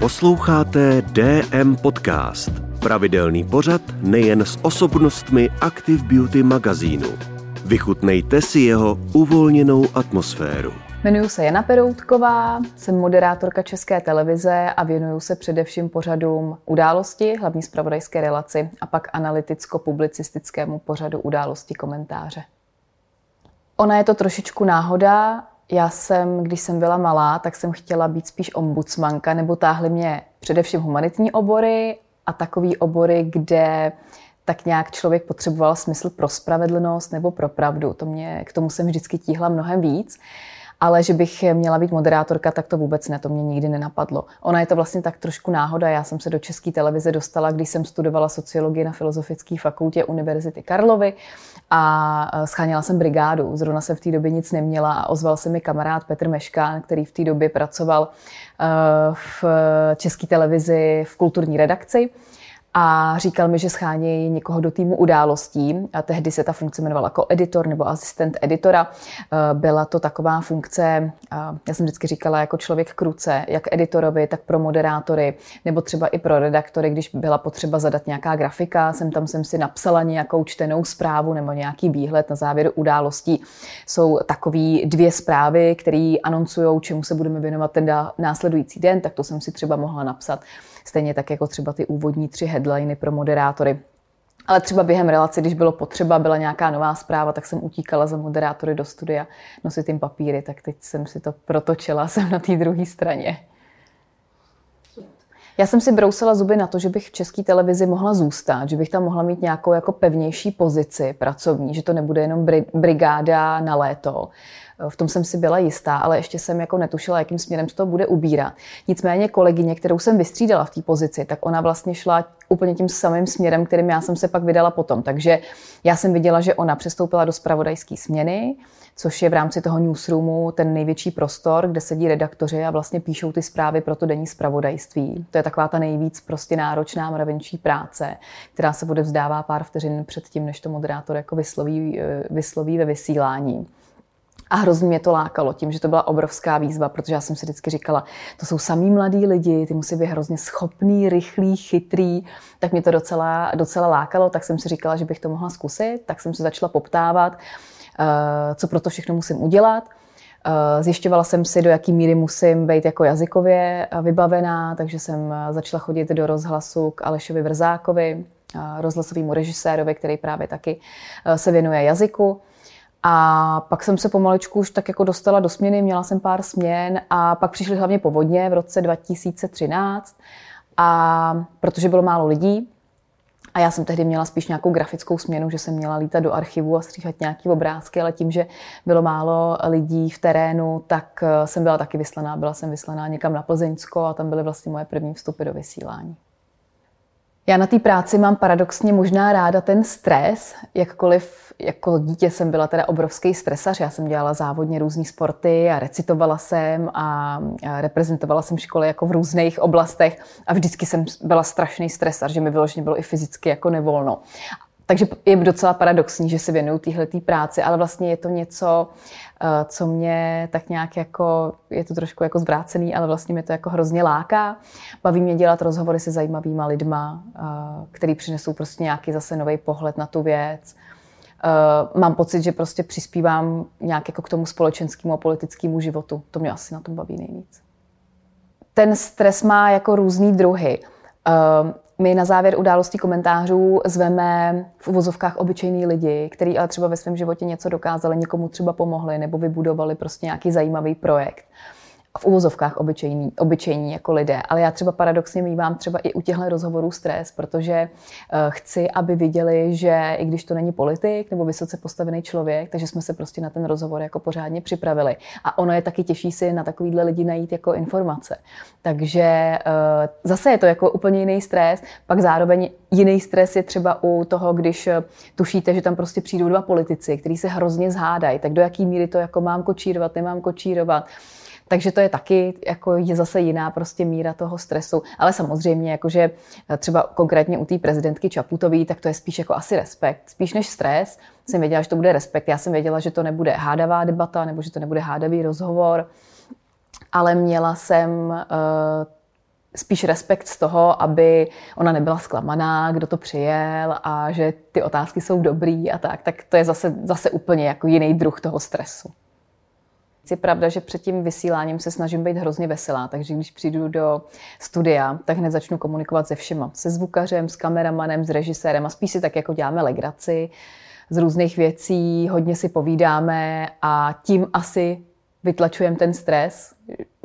Posloucháte DM Podcast, pravidelný pořad nejen s osobnostmi Active Beauty magazínu. Vychutnejte si jeho uvolněnou atmosféru. Jmenuji se Jana Peroutková, jsem moderátorka České televize a věnuju se především pořadům události, hlavní zpravodajské relaci a pak analyticko-publicistickému pořadu události komentáře. Ona je to trošičku náhoda. Já jsem, když jsem byla malá, tak jsem chtěla být spíš ombudsmanka, nebo táhly mě především humanitní obory a takový obory, kde tak nějak člověk potřeboval smysl pro spravedlnost nebo pro pravdu. To mě, k tomu jsem vždycky tíhla mnohem víc. Ale že bych měla být moderátorka, tak to vůbec ne, to mě nikdy nenapadlo. Ona je to vlastně tak trošku náhoda. Já jsem se do české televize dostala, když jsem studovala sociologii na Filozofické fakultě Univerzity Karlovy a scháněla jsem brigádu. Zrovna jsem v té době nic neměla a ozval se mi kamarád Petr Meškán, který v té době pracoval eh, v české televizi v kulturní redakci a říkal mi, že schánějí někoho do týmu událostí. A tehdy se ta funkce jmenovala jako editor nebo asistent editora. Eh, byla to taková funkce, eh, já jsem vždycky říkala, jako člověk kruce, jak editorovi, tak pro moderátory, nebo třeba i pro redaktory, když byla potřeba zadat nějaká grafika, jsem tam jsem si napsala nějakou čtenou zprávu nebo nějaký výhled na závěr událostí. Jsou takové dvě zprávy, které anoncují, čemu se budeme věnovat ten následující den, tak to jsem si třeba mohla napsat. Stejně tak jako třeba ty úvodní tři headliny pro moderátory. Ale třeba během relace, když bylo potřeba, byla nějaká nová zpráva, tak jsem utíkala za moderátory do studia nosit jim papíry, tak teď jsem si to protočila, jsem na té druhé straně. Já jsem si brousila zuby na to, že bych v české televizi mohla zůstat, že bych tam mohla mít nějakou jako pevnější pozici pracovní, že to nebude jenom brigáda na léto, v tom jsem si byla jistá, ale ještě jsem jako netušila, jakým směrem se to bude ubírat. Nicméně kolegyně, kterou jsem vystřídala v té pozici, tak ona vlastně šla úplně tím samým směrem, kterým já jsem se pak vydala potom. Takže já jsem viděla, že ona přestoupila do spravodajské směny, což je v rámci toho newsroomu ten největší prostor, kde sedí redaktoři a vlastně píšou ty zprávy pro to denní spravodajství. To je taková ta nejvíc prostě náročná mravenčí práce, která se bude vzdává pár vteřin před tím, než to moderátor jako vysloví, eh, vysloví ve vysílání. A hrozně mě to lákalo tím, že to byla obrovská výzva, protože já jsem si vždycky říkala, to jsou samý mladí lidi, ty musí být hrozně schopný, rychlý, chytrý, tak mě to docela, docela lákalo, tak jsem si říkala, že bych to mohla zkusit, tak jsem se začala poptávat, co pro to všechno musím udělat. Eh, zjišťovala jsem si, do jaký míry musím být jako jazykově vybavená, takže jsem eh, začala chodit do rozhlasu k Alešovi Vrzákovi, rozhlasovému režisérovi, který právě taky se věnuje jazyku. A pak jsem se pomalečku už tak jako dostala do směny, měla jsem pár směn a pak přišly hlavně povodně v roce 2013, a protože bylo málo lidí, a já jsem tehdy měla spíš nějakou grafickou směnu, že jsem měla lítat do archivu a stříhat nějaké obrázky, ale tím, že bylo málo lidí v terénu, tak eh, jsem byla taky vyslaná. Byla jsem vyslaná někam na Plzeňsko a tam byly vlastně moje první vstupy do vysílání. Já na té práci mám paradoxně možná ráda ten stres, jakkoliv jako dítě jsem byla teda obrovský stresař. Já jsem dělala závodně různé sporty a recitovala jsem a reprezentovala jsem školy jako v různých oblastech a vždycky jsem byla strašný stresař, že mi vyloženě bylo i fyzicky jako nevolno. Takže je docela paradoxní, že se věnuju téhle práci, ale vlastně je to něco, co mě tak nějak jako, je to trošku jako zvrácený, ale vlastně mě to jako hrozně láká. Baví mě dělat rozhovory se zajímavýma lidma, eh, který přinesou prostě nějaký zase nový pohled na tu věc. Eh, mám pocit, že prostě přispívám nějak jako k tomu společenskému a politickému životu. To mě asi na tom baví nejvíc. Ten stres má jako různý druhy. My na závěr událostí komentářů zveme v uvozovkách obyčejný lidi, kteří ale třeba ve svém životě něco dokázali, někomu třeba pomohli nebo vybudovali prostě nějaký zajímavý projekt v uvozovkách obyčejní, obyčejní jako lidé. Ale já třeba paradoxně mývám třeba i u těchto rozhovorů stres, protože uh, chci, aby viděli, že i když to není politik nebo vysoce postavený člověk, takže jsme se prostě na ten rozhovor jako pořádně připravili. A ono je taky těžší si na takovýhle lidi najít jako informace. Takže uh, zase je to jako úplně jiný stres, pak zároveň jiný stres je třeba u toho, když eh, tušíte, že tam prostě přijdou dva politici, kteří se hrozně zhádají, tak do jaký míry to jako mám kočírovat, nemám kočírovat. Takže to je taky jako je zase jiná prostě míra toho stresu. Ale samozřejmě, jakože eh, třeba konkrétně u té prezidentky Čaputové, tak to je spíš jako asi respekt. Spíš než stres. Jsem věděla, že to bude respekt. Já jsem věděla, že to nebude hádavá debata nebo že to nebude hádavý rozhovor. Ale měla jsem uh, spíš respekt z toho, aby ona nebyla zklamaná, kdo to přijel a že ty otázky jsou dobrý a tak, tak to je zase, zase úplně jako jiný druh toho stresu. Je pravda, že před tím vysíláním se snažím být hrozně veselá, takže když přijdu do studia, tak hned začnu komunikovat se všema. Se zvukařem, s kameramanem, s režisérem a spíš si tak jako děláme legraci z různých věcí, hodně si povídáme a tím asi vytlačujeme ten stres,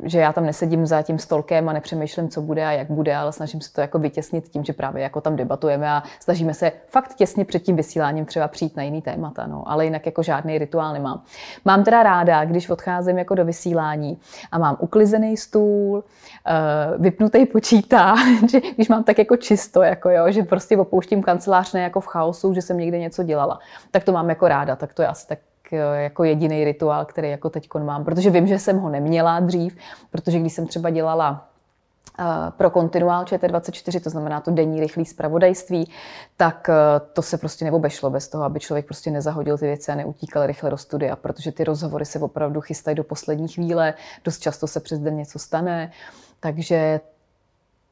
že já tam nesedím za tím stolkem a nepřemýšlím, co bude a jak bude, ale snažím se to jako vytěsnit tím, že právě jako tam debatujeme a snažíme se fakt těsně před tím vysíláním třeba přijít na jiný témata, no, ale jinak jako žádný rituál nemám. Mám teda ráda, když odcházím jako do vysílání a mám uklizený stůl, eh, vypnutý počítač, když mám tak jako čisto, jako jo, že prostě opouštím kancelář ne jako v chaosu, že jsem někde něco dělala, tak to mám jako ráda, tak to je asi tak jako jediný rituál, který jako teď mám, protože vím, že jsem ho neměla dřív, protože když jsem třeba dělala eh, pro kontinuál ČT24, to znamená to denní rychlý zpravodajství, tak eh, to se prostě neobešlo bez toho, aby člověk prostě nezahodil ty věci a neutíkal rychle do studia, protože ty rozhovory se opravdu chystají do poslední chvíle, dost často se přes den něco stane, takže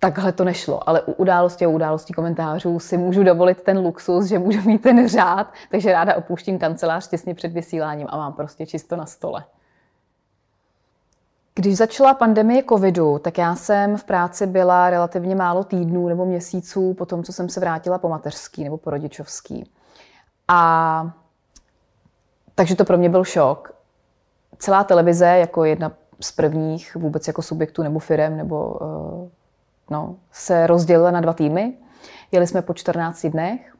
takhle to nešlo, ale u události a událostí komentářů si můžu dovolit ten luxus, že můžu mít ten řád, takže ráda opouštím kancelář těsně před vysíláním a mám prostě čisto na stole. Když začala pandemie covidu, tak já jsem v práci byla relativně málo týdnů nebo měsíců po tom, co jsem se vrátila po mateřský nebo po rodičovský. A takže to pro mě byl šok. Celá televize jako jedna z prvních vůbec jako subjektů nebo firem nebo uh, no, se rozdělila na dva týmy. Jeli jsme po 14 dnech,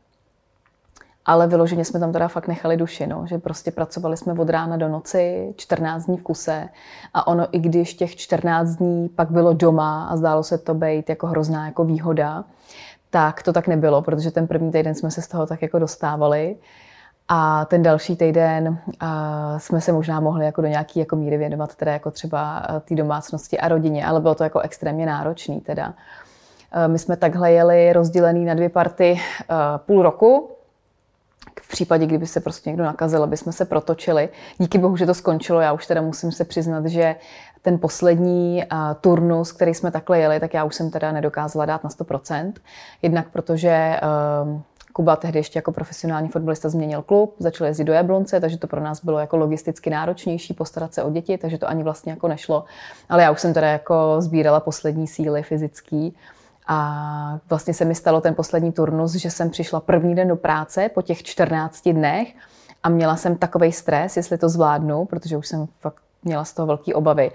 ale vyloženě jsme tam teda fakt nechali duši, no, že prostě pracovali jsme od rána do noci, 14 dní v kuse a ono, i když těch 14 dní pak bylo doma a zdálo se to být jako hrozná jako výhoda, tak to tak nebylo, protože ten první týden jsme se z toho tak jako dostávali. A ten další týden a jsme se možná mohli jako do nějaký jako míry věnovat teda jako třeba té domácnosti a rodině, ale bylo to jako extrémně náročný teda. My jsme takhle jeli rozdělený na dvě party půl roku. V případě, kdyby se prostě někdo nakazil, aby jsme se protočili. Díky bohu, že to skončilo. Já už teda musím se přiznat, že ten poslední turnus, který jsme takhle jeli, tak já už jsem teda nedokázala dát na 100%. Jednak protože Kuba tehdy ještě jako profesionální fotbalista změnil klub, začal jezdit do Jablonce, takže to pro nás bylo jako logisticky náročnější postarat se o děti, takže to ani vlastně jako nešlo. Ale já už jsem teda jako sbírala poslední síly fyzický. A vlastně se mi stalo ten poslední turnus, že jsem přišla první den do práce po těch 14 dnech a měla jsem takový stres, jestli to zvládnu, protože už jsem fakt měla z toho velké obavy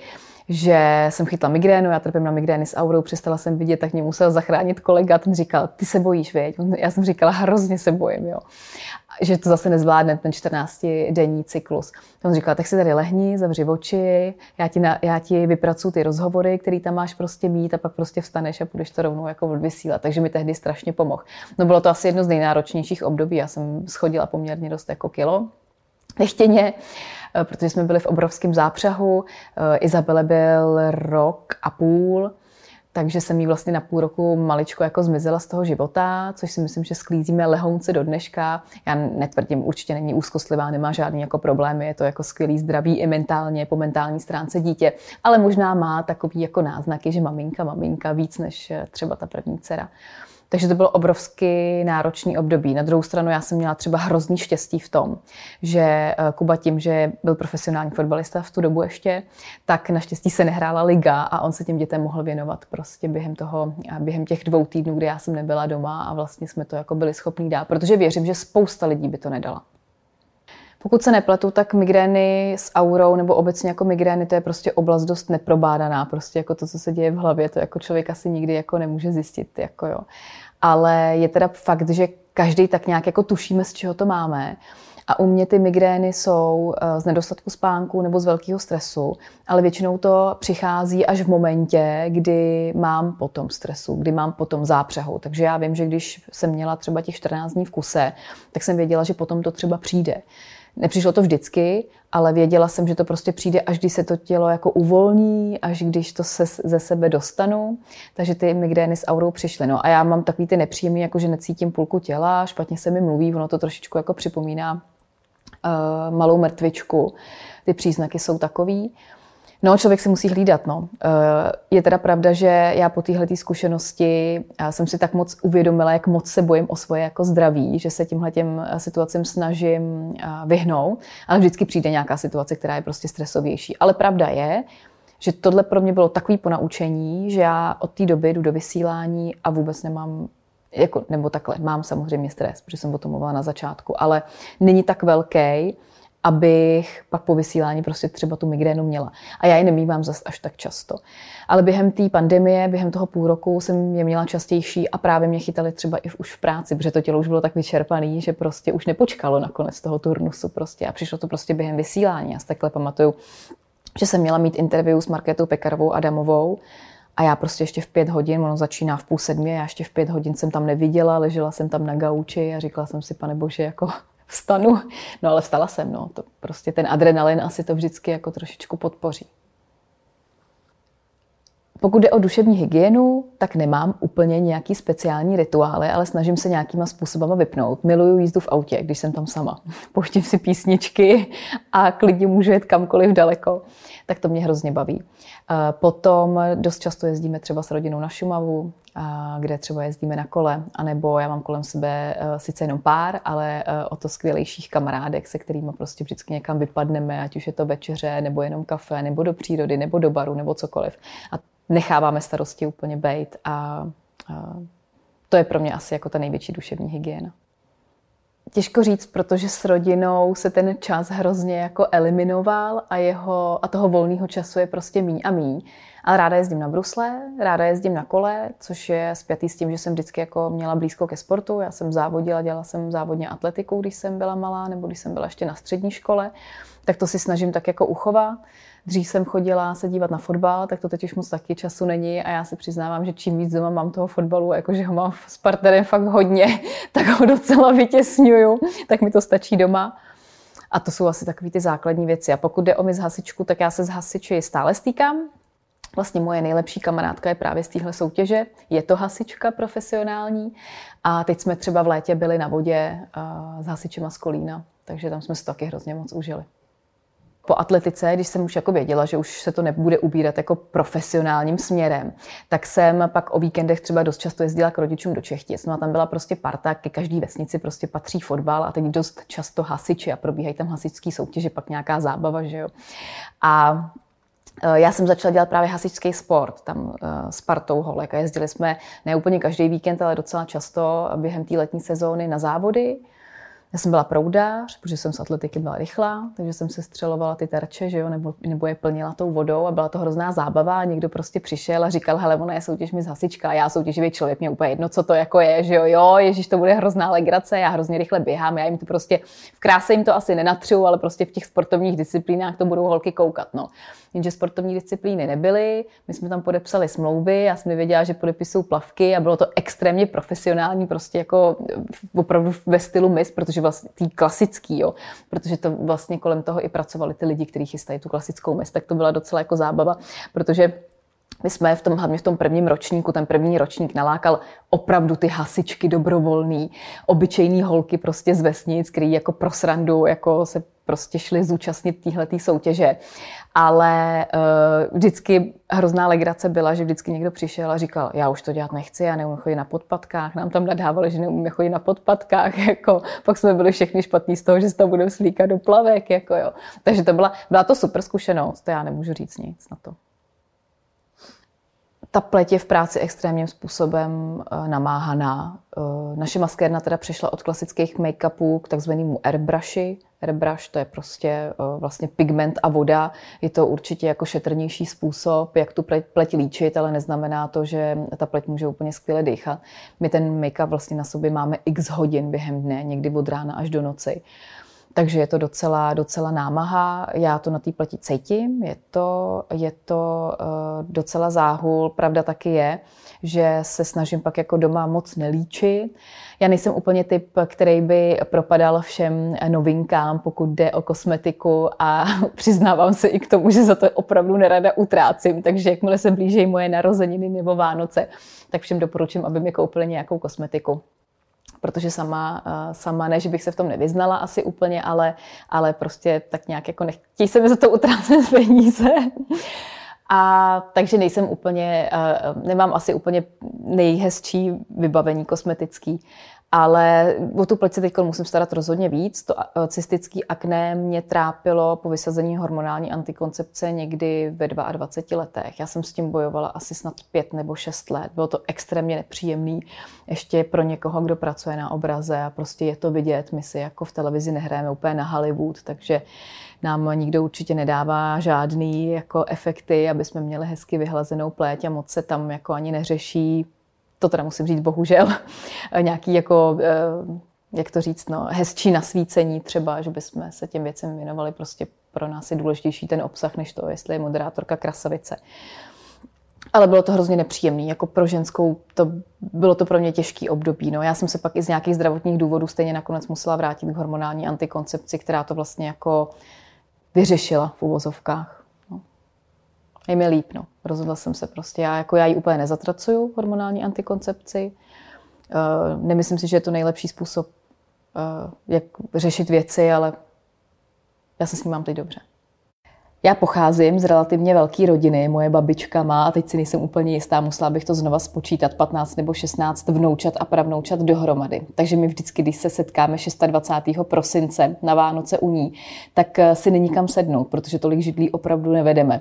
že jsem chytla migrénu, já trpím na migrény s aurou, přestala jsem vidět, tak mě musel zachránit kolega, ten říkal, ty se bojíš, věď? Já jsem říkala, hrozně se bojím, jo. Že to zase nezvládne, ten 14-denní cyklus. On říkal, tak si tady lehni, zavři oči, já ti, na, já ti vypracuju ty rozhovory, který tam máš prostě mít a pak prostě vstaneš a půjdeš to rovnou jako odvysílat. Takže mi tehdy strašně pomohl. No bylo to asi jedno z nejnáročnějších období, já jsem schodila poměrně dost jako kilo nechtěně. Eh, protože jsme byli v obrovském zápřahu. Eh, Izabele byl rok a půl, takže jsem jí vlastně na půl roku maličko jako zmizela z toho života, což si myslím, že sklízíme lehounce do dneška. Já netvrdím, určitě není úzkostlivá, nemá žádný jako problémy, je to jako skvělý zdraví i mentálně, po mentální stránce dítě, ale možná má takový jako náznaky, že maminka, maminka víc než eh, třeba ta první dcera. Takže to bylo obrovsky náročný období. Na druhou stranu já jsem měla třeba hrozný štěstí v tom, že eh, Kuba tím, že byl profesionální fotbalista v tu dobu ještě, tak naštěstí se nehrála liga a on se těm dětem mohl věnovat prostě během toho, během těch dvou týdnů, kdy já jsem nebyla doma a vlastně jsme to jako byli schopní dát, protože věřím, že spousta lidí by to nedala. Pokud se nepletu, tak migrény s aurou nebo obecně jako migrény, to je prostě oblast dost neprobádaná. Prostě jako to, co se děje v hlavě, to jako člověk asi nikdy jako nemůže zjistit. Jako jo. Ale je teda fakt, že každý tak nějak jako tušíme, z čeho to máme. A u mě ty migrény jsou eh, z nedostatku spánku nebo z velkého stresu, ale většinou to přichází až v momentě, kdy mám potom stresu, kdy mám potom zápřehu. Takže já vím, že když jsem měla třeba těch 14 dní v kuse, tak jsem věděla, že potom to třeba přijde. Nepřišlo to vždycky, ale věděla jsem, že to prostě přijde, až když se to tělo jako uvolní, až když to se ze sebe dostanu. Takže ty migrény s aurou přišly. No a já mám takový ty nepříjemný, jako že necítím půlku těla, špatně se mi mluví, ono to trošičku jako připomíná uh, malou mrtvičku. Ty příznaky jsou takový. No, člověk si musí hlídat, no. Eh, je teda pravda, že já po téhle zkušenosti jsem si tak moc uvědomila, jak moc se bojím o svoje jako zdraví, že se tímhle těm eh, situacím snažím eh, vyhnout, ale vždycky přijde nějaká situace, která je prostě stresovější. Ale pravda je, že tohle pro mě bylo takový ponaučení, že já od té doby jdu do vysílání a vůbec nemám jako, nebo takhle, mám samozřejmě stres, protože jsem o tom mluvila na začátku, ale není tak velký, abych pak po vysílání prostě třeba tu migrénu měla. A já ji nemývám zase až tak často. Ale během té pandemie, během toho půl roku jsem je měla častější a právě mě chytali třeba i už v práci, protože to tělo už bylo tak vyčerpané, že prostě už nepočkalo na konec toho turnusu prostě a přišlo to prostě během vysílání. Já si takhle pamatuju, že jsem měla mít interview s Marketou Pekarovou Adamovou a já prostě ještě v pět hodin, ono začíná v půl sedmě, já ještě v pět hodin jsem tam neviděla, ležela jsem tam na gauči a říkala jsem si, pane bože, jako vstanu. No ale vstala jsem, no. To prostě ten adrenalin asi to vždycky jako trošičku podpoří. Pokud jde o duševní hygienu, tak nemám úplně nějaký speciální rituály, ale snažím se nějakýma způsobama vypnout. Miluju jízdu v autě, když jsem tam sama. Pouštím si písničky a klidně můžu jet kamkoliv daleko. Tak to mě hrozně baví. Potom dost často jezdíme třeba s rodinou na Šumavu, kde třeba jezdíme na kole, anebo já mám kolem sebe e, sice jenom pár, ale o to skvělejších kamarádek, se kterými prostě vždycky někam vypadneme, ať už je to večeře, nebo jenom kafe, nebo do přírody, nebo do baru, nebo cokoliv. A necháváme starosti úplně bejt a, a to je pro mě asi jako ta největší duševní hygiena. Těžko říct, protože s rodinou se ten čas hrozně jako eliminoval a, jeho, a toho volného času je prostě míň a míň. Ale ráda jezdím na brusle, ráda jezdím na kole, což je spjatý s tím, že jsem vždycky jako měla blízko ke sportu. Já jsem závodila, dělala jsem závodně atletiku, když jsem byla malá, nebo když jsem byla ještě na střední škole. Tak to si snažím tak jako uchovat. Dřív jsem chodila se dívat na fotbal, tak to teď už moc taky času není a já si přiznávám, že čím víc doma mám toho fotbalu, jakože ho mám s partnerem fakt hodně, tak ho docela vytěsňuju, tak mi to stačí doma. A to jsou asi takové ty základní věci. A pokud jde o mi z hasičku, tak já se z hasiči stále stýkám. Vlastně moje nejlepší kamarádka je právě z téhle soutěže. Je to hasička profesionální. A teď jsme třeba v létě byli na vodě s hasičema z Kolína, takže tam jsme se taky hrozně moc užili po atletice, když jsem už jako věděla, že už se to nebude ubírat jako profesionálním směrem, tak jsem pak o víkendech třeba dost často jezdila k rodičům do Čechtic. No a tam byla prostě parta, ke každý vesnici prostě patří fotbal a teď dost často hasiči a probíhají tam hasičský soutěže, pak nějaká zábava, že jo. A já jsem začala dělat právě hasičský sport tam e, s partou holek a jezdili jsme ne úplně každý víkend, ale docela často během té letní sezóny na závody. Já jsem byla proudář, protože jsem z atletiky byla rychlá, takže jsem se střelovala ty terče, že jo, nebo, nebo je plnila tou vodou a byla to hrozná zábava a někdo prostě přišel a říkal, hele, ona je soutěž mi z hasička, já soutěživý člověk, mě úplně jedno, co to jako je, že jo, jo, ježíš, to bude hrozná legrace, já hrozně rychle běhám, já jim to prostě, v kráse jim to asi nenatřu, ale prostě v těch sportovních disciplínách to budou holky koukat, no. Jenže sportovní disciplíny nebyly, my jsme tam podepsali smlouvy, já jsem věděla, že podepisují plavky a bylo to extrémně profesionální, prostě jako opravdu ve stylu mis, protože vlastně tý klasický, jo, protože to vlastně kolem toho i pracovali ty lidi, kteří chystají tu klasickou mis, tak to byla docela jako zábava, protože my jsme v tom, hlavně v tom prvním ročníku, ten první ročník nalákal opravdu ty hasičky dobrovolný, obyčejný holky prostě z vesnic, který jako pro srandu jako se prostě šli zúčastnit téhletý soutěže. Ale uh, vždycky hrozná legrace byla, že vždycky někdo přišel a říkal, já už to dělat nechci, já neumím chodit na podpatkách. Nám tam nadávali, že neumíme chodit na podpatkách. Jako, pak jsme byli všichni špatní z toho, že se to budeme slíkat do plavek. Jako, jo. Takže to byla, byla to super zkušenost, to já nemůžu říct nic na to ta pleť je v práci extrémním způsobem eh, namáhaná. Eh, naše maskérna teda přešla od klasických make-upů k takzvanému airbrushi. Airbrush to je prostě eh, vlastně pigment a voda. Je to určitě jako šetrnější způsob, jak tu pleť líčit, ale neznamená to, že ta pleť může úplně skvěle dýchat. My ten make-up vlastně na sobě máme x hodin během dne, někdy od rána až do noci. Takže je to docela, docela námaha. Já to na té pleti cítím, je to, je to uh, docela záhul. Pravda taky je, že se snažím pak jako doma moc nelíčit. Já nejsem úplně typ, který by propadal všem novinkám, pokud jde o kosmetiku a přiznávám se i k tomu, že za to opravdu nerada utrácím. Takže jakmile se blíží moje narozeniny nebo Vánoce, tak všem doporučím, aby mi koupili nějakou kosmetiku protože sama, sama ne, že bych se v tom nevyznala asi úplně, ale, ale prostě tak nějak jako nechtějí se mi za to utrácet peníze. A takže nejsem úplně, nemám asi úplně nejhezčí vybavení kosmetický, ale o tu pleť se teď musím starat rozhodně víc. To cystický akné mě trápilo po vysazení hormonální antikoncepce někdy ve 22 letech. Já jsem s tím bojovala asi snad pět nebo šest let. Bylo to extrémně nepříjemný, ještě pro někoho, kdo pracuje na obraze a prostě je to vidět. My si jako v televizi nehrajeme úplně na Hollywood, takže nám nikdo určitě nedává žádný jako efekty, aby jsme měli hezky vyhlazenou pleť a moc se tam jako ani neřeší to teda musím říct bohužel, nějaký jako, eh, jak to říct, no, hezčí nasvícení třeba, že bychom se těm věcem věnovali. Prostě pro nás je důležitější ten obsah, než to, jestli je moderátorka krasavice. Ale bylo to hrozně nepříjemný. Jako pro ženskou to bylo to pro mě těžký období. No. Já jsem se pak i z nějakých zdravotních důvodů stejně nakonec musela vrátit k hormonální antikoncepci, která to vlastně jako vyřešila v uvozovkách je mi líp, no. Rozhodla jsem se prostě. Já, jako já ji úplně nezatracuju, hormonální antikoncepci. Uh, nemyslím si, že je to nejlepší způsob, uh, jak řešit věci, ale já se s ním mám teď dobře. Já pocházím z relativně velké rodiny, moje babička má, a teď si nejsem úplně jistá, musela bych to znova spočítat, 15 nebo 16 vnoučat a pravnoučat dohromady. Takže my vždycky, když se setkáme 26. prosince na Vánoce u ní, tak eh, si není kam sednout, protože tolik židlí opravdu nevedeme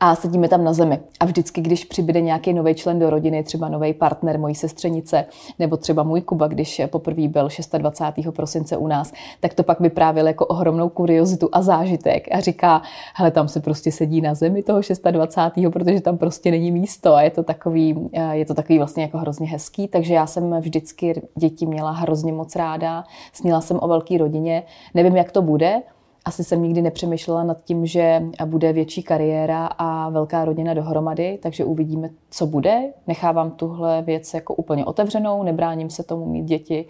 a sedíme tam na zemi. A vždycky, když přibyde nějaký nový člen do rodiny, třeba nový partner mojí sestřenice, nebo třeba můj Kuba, když poprvé byl 26. prosince u nás, tak to pak vyprávěl jako ohromnou kuriozitu a zážitek a říká, hele, tam se prostě sedí na zemi toho 26. protože tam prostě není místo a je to takový, je to takový vlastně jako hrozně hezký, takže já jsem vždycky děti měla hrozně moc ráda, sněla jsem o velké rodině, nevím, jak to bude, asi jsem nikdy nepřemýšlela nad tím, že bude větší kariéra a velká rodina dohromady, takže uvidíme, co bude. Nechávám tuhle věc jako úplně otevřenou, nebráním se tomu mít děti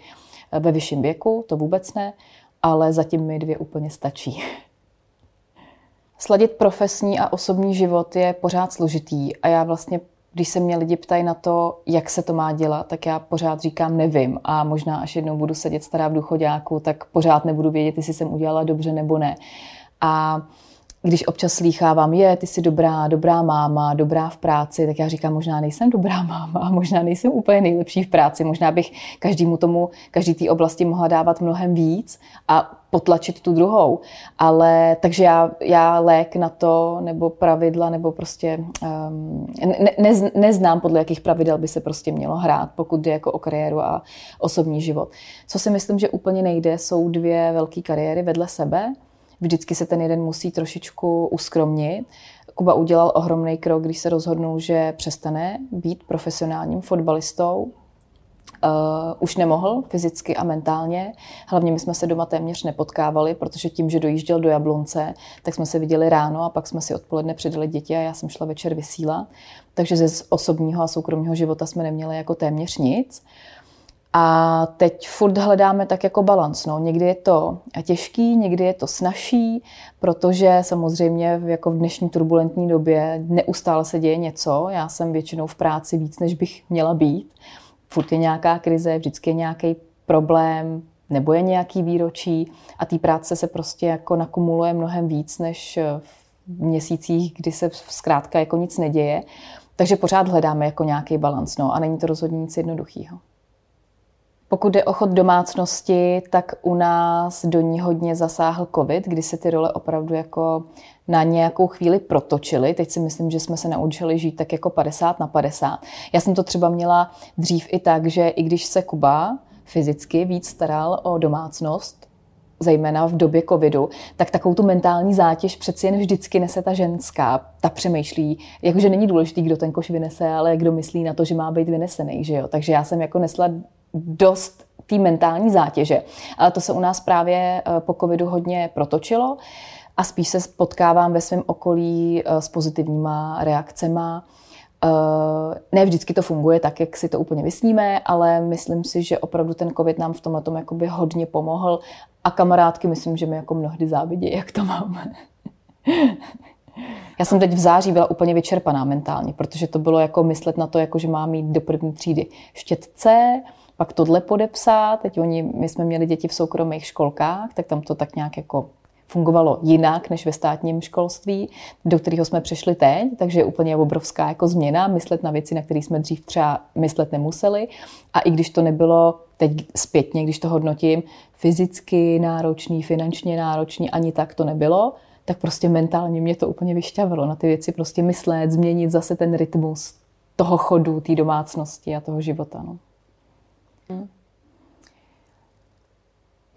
ve vyšším věku, to vůbec ne, ale zatím mi dvě úplně stačí. Sladit profesní a osobní život je pořád složitý a já vlastně když se mě lidi ptají na to, jak se to má dělat, tak já pořád říkám nevím a možná až jednou budu sedět stará v důchodáku, tak pořád nebudu vědět, jestli jsem udělala dobře nebo ne. A když občas slýchávám, je, ty jsi dobrá, dobrá máma, dobrá v práci, tak já říkám, možná nejsem dobrá máma, možná nejsem úplně nejlepší v práci, možná bych každému tomu, každý té oblasti mohla dávat mnohem víc a potlačit tu druhou. Ale takže já, já lék na to, nebo pravidla, nebo prostě um, ne, ne, neznám, podle jakých pravidel by se prostě mělo hrát, pokud jde jako o kariéru a osobní život. Co si myslím, že úplně nejde, jsou dvě velké kariéry vedle sebe. Vždycky se ten jeden musí trošičku uskromnit. Kuba udělal ohromný krok, když se rozhodnul, že přestane být profesionálním fotbalistou, Uh, už nemohl fyzicky a mentálně. Hlavně my jsme se doma téměř nepotkávali, protože tím, že dojížděl do Jablonce, tak jsme se viděli ráno a pak jsme si odpoledne předali děti a já jsem šla večer vysílat. Takže ze osobního a soukromého života jsme neměli jako téměř nic. A teď furt hledáme tak jako balans. No. Někdy je to těžký, někdy je to snažší, protože samozřejmě jako v dnešní turbulentní době neustále se děje něco. Já jsem většinou v práci víc, než bych měla být furt je nějaká krize, vždycky je nějaký problém, nebo je nějaký výročí a té práce se prostě jako nakumuluje mnohem víc, než v měsících, kdy se zkrátka jako nic neděje. Takže pořád hledáme jako nějaký balans, no a není to rozhodně nic jednoduchého. Pokud jde o chod domácnosti, tak u nás do ní hodně zasáhl covid, kdy se ty role opravdu jako na nějakou chvíli protočily. Teď si myslím, že jsme se naučili žít tak jako 50 na 50. Já jsem to třeba měla dřív i tak, že i když se Kuba fyzicky víc staral o domácnost, zejména v době covidu, tak takovou tu mentální zátěž přeci jen vždycky nese ta ženská. Ta přemýšlí, jakože není důležitý, kdo ten koš vynese, ale kdo myslí na to, že má být vynesený. Že jo? Takže já jsem jako nesla dost té mentální zátěže. Ale to se u nás právě eh, po covidu hodně protočilo a spíš se potkávám ve svém okolí eh, s pozitivníma reakcema. Eh, ne vždycky to funguje tak, jak si to úplně vysníme, ale myslím si, že opravdu ten covid nám v tomhle tom hodně pomohl a kamarádky myslím, že mi jako mnohdy závidí, jak to máme. Já jsem teď v září byla úplně vyčerpaná mentálně, protože to bylo jako myslet na to, jako že mám jít do první třídy štětce, pak tohle podepsat. Teď oni, my jsme měli děti v soukromých školkách, tak tam to tak nějak jako fungovalo jinak než ve státním školství, do kterého jsme přešli teď, takže je úplně obrovská jako změna, myslet na věci, na které jsme dřív třeba myslet nemuseli. A i když to nebylo teď zpětně, když to hodnotím, fyzicky náročný, finančně náročný, ani tak to nebylo, tak prostě mentálně mě to úplně vyšťavilo na ty věci prostě myslet, změnit zase ten rytmus toho chodu, té domácnosti a toho života. No. Hmm.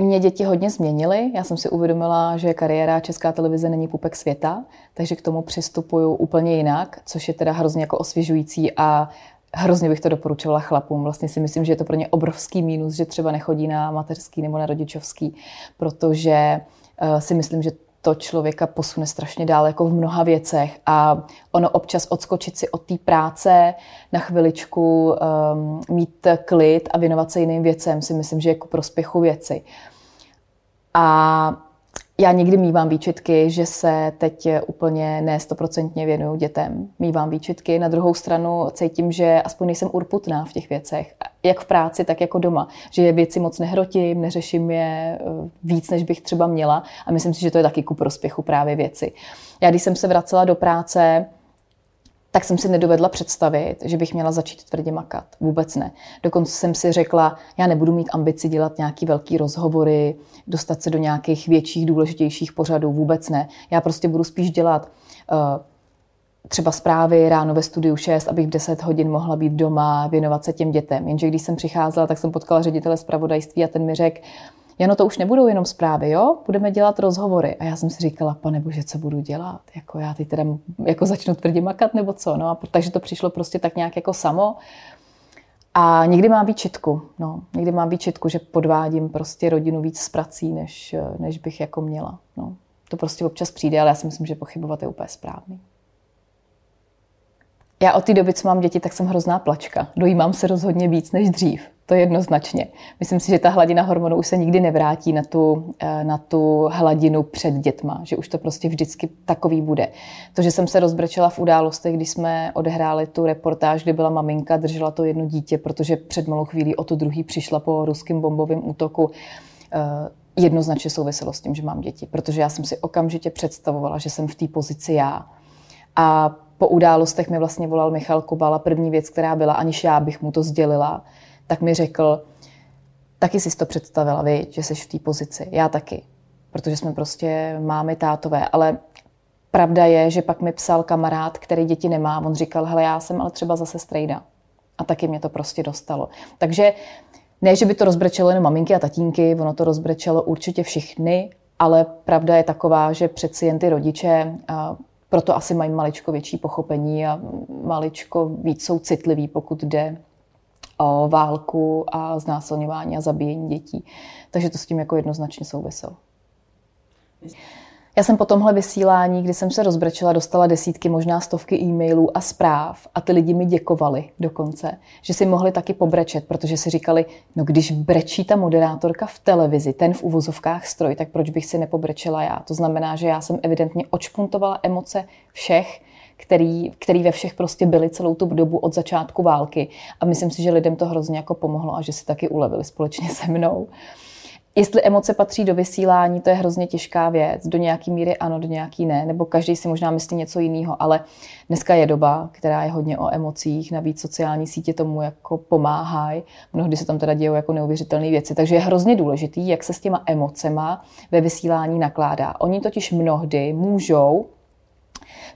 Mě děti hodně změnily. Já jsem si uvědomila, že kariéra Česká televize není pupek světa, takže k tomu přistupuju úplně jinak, což je teda hrozně jako osvěžující a hrozně bych to doporučovala chlapům. Vlastně si myslím, že je to pro ně obrovský mínus, že třeba nechodí na mateřský nebo na rodičovský, protože uh, si myslím, že to člověka posune strašně dál jako v mnoha věcech a ono občas odskočit si od té práce na chviličku, um, mít klid a věnovat se jiným věcem si myslím, že je ku prospěchu věci. A já někdy mývám výčitky, že se teď úplně ne stoprocentně věnuju dětem. Mývám výčitky. Na druhou stranu cítím, že aspoň nejsem urputná v těch věcech. Jak v práci, tak jako doma. Že je věci moc nehrotím, neřeším je eh, víc, než bych třeba měla. A myslím si, že to je taky ku prospěchu právě věci. Já když jsem se vracela do práce, tak jsem si nedovedla představit, že bych měla začít tvrdě makat. Vůbec ne. Dokonce jsem si řekla, já nebudu mít ambici dělat nějaký velký rozhovory, dostat se do nějakých větších, důležitějších pořadů. Vůbec ne. Já prostě budu spíš dělat uh, třeba zprávy ráno ve studiu 6, abych v 10 hodin mohla být doma, věnovat se těm dětem. Jenže když jsem přicházela, tak jsem potkala ředitele zpravodajství a ten mi řekl, Jano, to už nebudou jenom zprávy, jo? Budeme dělat rozhovory. A já jsem si říkala, pane bože, co budu dělat? Jako já teď teda jako začnu tvrdě makat nebo co? No a takže to přišlo prostě tak nějak jako samo. A někdy mám výčitku, no. Někdy mám výčitku, že podvádím prostě rodinu víc s prací, než, než bych jako měla. No. To prostě občas přijde, ale já si myslím, že pochybovat je úplně správný. Já od té doby, co mám děti, tak jsem hrozná plačka. Dojímám se rozhodně víc než dřív. To je jednoznačně. Myslím si, že ta hladina hormonů už se nikdy nevrátí na tu, eh, na tu hladinu před dětma, že už to prostě vždycky takový bude. To, že jsem se rozbrečela v událostech, když jsme odehráli tu reportáž, kde byla maminka, držela to jedno dítě, protože před malou chvílí o to druhý přišla po ruském bombovém útoku, eh, jednoznačně souviselo s tím, že mám děti, protože já jsem si okamžitě představovala, že jsem v té pozici já. A po událostech mi vlastně volal Michal Kubala. První věc, která byla, aniž já bych mu to sdělila, tak mi řekl, taky jsi to představila, vy, že jsi v té pozici. Já taky, protože jsme prostě mámy, tátové. Ale pravda je, že pak mi psal kamarád, který děti nemá. On říkal, hele, já jsem ale třeba zase strejda. A taky mě to prostě dostalo. Takže ne, že by to rozbrečelo jenom maminky a tatínky, ono to rozbrečelo určitě všechny, ale pravda je taková, že přeci jen ty rodiče proto asi mají maličko větší pochopení a maličko víc jsou citliví, pokud jde o válku a znásilňování a zabíjení dětí. Takže to s tím jako jednoznačně souviselo. Já jsem po tomhle vysílání, kdy jsem se rozbrečela, dostala desítky, možná stovky e-mailů a zpráv a ty lidi mi děkovali dokonce, že si mohli taky pobrečet, protože si říkali, no když brečí ta moderátorka v televizi, ten v uvozovkách stroj, tak proč bych si nepobrečela já? To znamená, že já jsem evidentně očpuntovala emoce všech, který, který ve všech prostě byli celou tu dobu od začátku války. A myslím si, že lidem to hrozně jako pomohlo a že si taky ulevili společně se mnou. Jestli emoce patří do vysílání, to je hrozně těžká věc. Do nějaký míry ano, do nějaký ne, nebo každý si možná myslí něco jiného, ale dneska je doba, která je hodně o emocích, navíc sociální sítě tomu jako pomáhají. Mnohdy se tam teda dějou jako neuvěřitelné věci, takže je hrozně důležitý, jak se s těma emocema ve vysílání nakládá. Oni totiž mnohdy můžou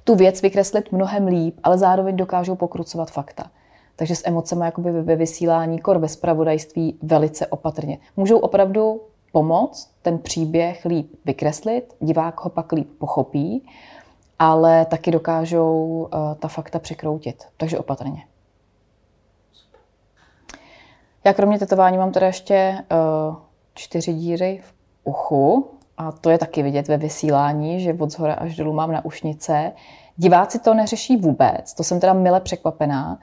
tu věc vykreslit mnohem líp, ale zároveň dokážou pokrucovat fakta. Takže s emocemi ve vysílání, kor ve spravodajství velice opatrně. Můžou opravdu pomoct ten příběh líp vykreslit, divák ho pak líp pochopí, ale taky dokážou uh, ta fakta překroutit. Takže opatrně. Já kromě tetování mám teda ještě uh, čtyři díry v uchu a to je taky vidět ve vysílání, že od zhora až dolů mám na ušnice. Diváci to neřeší vůbec, to jsem teda mile překvapená,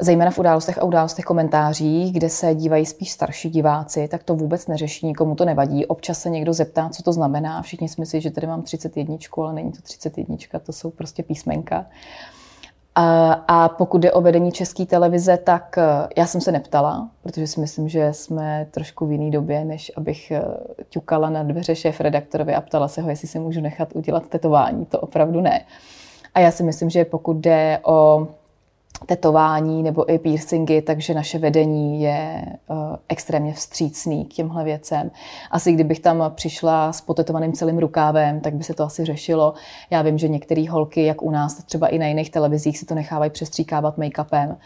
zejména v událostech a událostech komentářích, kde se dívají spíš starší diváci, tak to vůbec neřeší, nikomu to nevadí. Občas se někdo zeptá, co to znamená. Všichni si myslí, že tady mám 31, ale není to 31, to jsou prostě písmenka. A, a pokud jde o vedení české televize, tak eh, já jsem se neptala, protože si myslím, že jsme trošku v jiné době, než abych eh, ťukala na dveře šéf redaktorovi a ptala se ho, jestli si můžu nechat udělat tetování. To opravdu ne. A já si myslím, že pokud jde o tetování nebo i piercingy, takže naše vedení je uh, extrémně vstřícný k těmhle věcem. Asi kdybych tam přišla s potetovaným celým rukávem, tak by se to asi řešilo. Já vím, že některé holky, jak u nás, třeba i na jiných televizích, si to nechávají přestříkávat make-upem.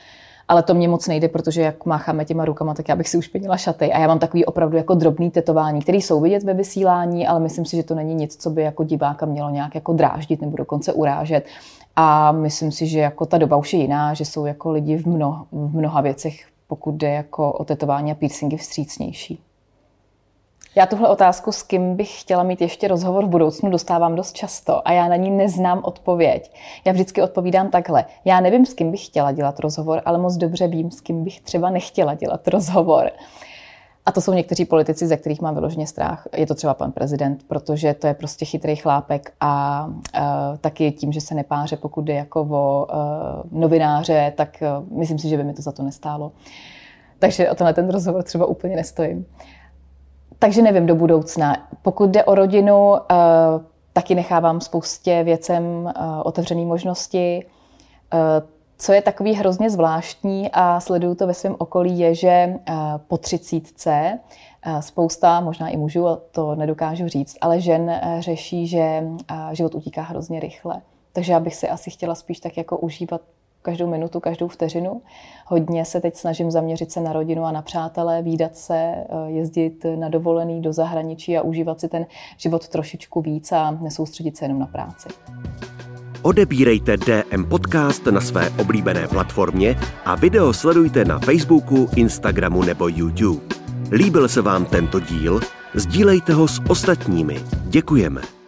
Ale to mě moc nejde, protože jak mácháme těma rukama, tak já bych si ušpinila šaty. A já mám takový opravdu jako drobný tetování, který jsou vidět ve vysílání, ale myslím si, že to není nic, co by jako diváka mělo nějak jako dráždit nebo dokonce urážet. A myslím si, že jako ta doba už je jiná, že jsou jako lidi v, mnoha, v mnoha věcech, pokud jde jako o tetování a piercingy vstřícnější. Já tuhle otázku, s kým bych chtěla mít ještě rozhovor v budoucnu, dostávám dost často a já na ní neznám odpověď. Já vždycky odpovídám takhle. Já nevím, s kým bych chtěla dělat rozhovor, ale moc dobře vím, s kým bych třeba nechtěla dělat rozhovor. A to jsou někteří politici, ze kterých mám vyloženě strach. Je to třeba pan prezident, protože to je prostě chytrý chlápek a uh, taky tím, že se nepáře, pokud jde jako o uh, novináře, tak uh, myslím si, že by mi to za to nestálo. Takže o tenhle ten rozhovor třeba úplně nestojím. Takže nevím do budoucna. Pokud jde o rodinu, uh, taky nechávám spoustě věcem uh, otevřené možnosti. Uh, co je takový hrozně zvláštní a sleduju to ve svém okolí, je, že eh, po třicítce eh, spousta, možná i mužů, to nedokážu říct, ale žen eh, řeší, že život utíká hrozně rychle. Takže já bych si asi chtěla spíš tak jako užívat každou minutu, každou vteřinu. Hodně se teď snažím zaměřit se na rodinu a na přátelé, výdat se, jezdit na dovolený do zahraničí a užívat si ten život trošičku víc a nesoustředit se jenom na práci. Odebírejte DM Podcast na své oblíbené platformě a video sledujte na Facebooku, Instagramu nebo YouTube. Líbil se vám tento díl? Sdílejte ho s ostatními. Děkujeme.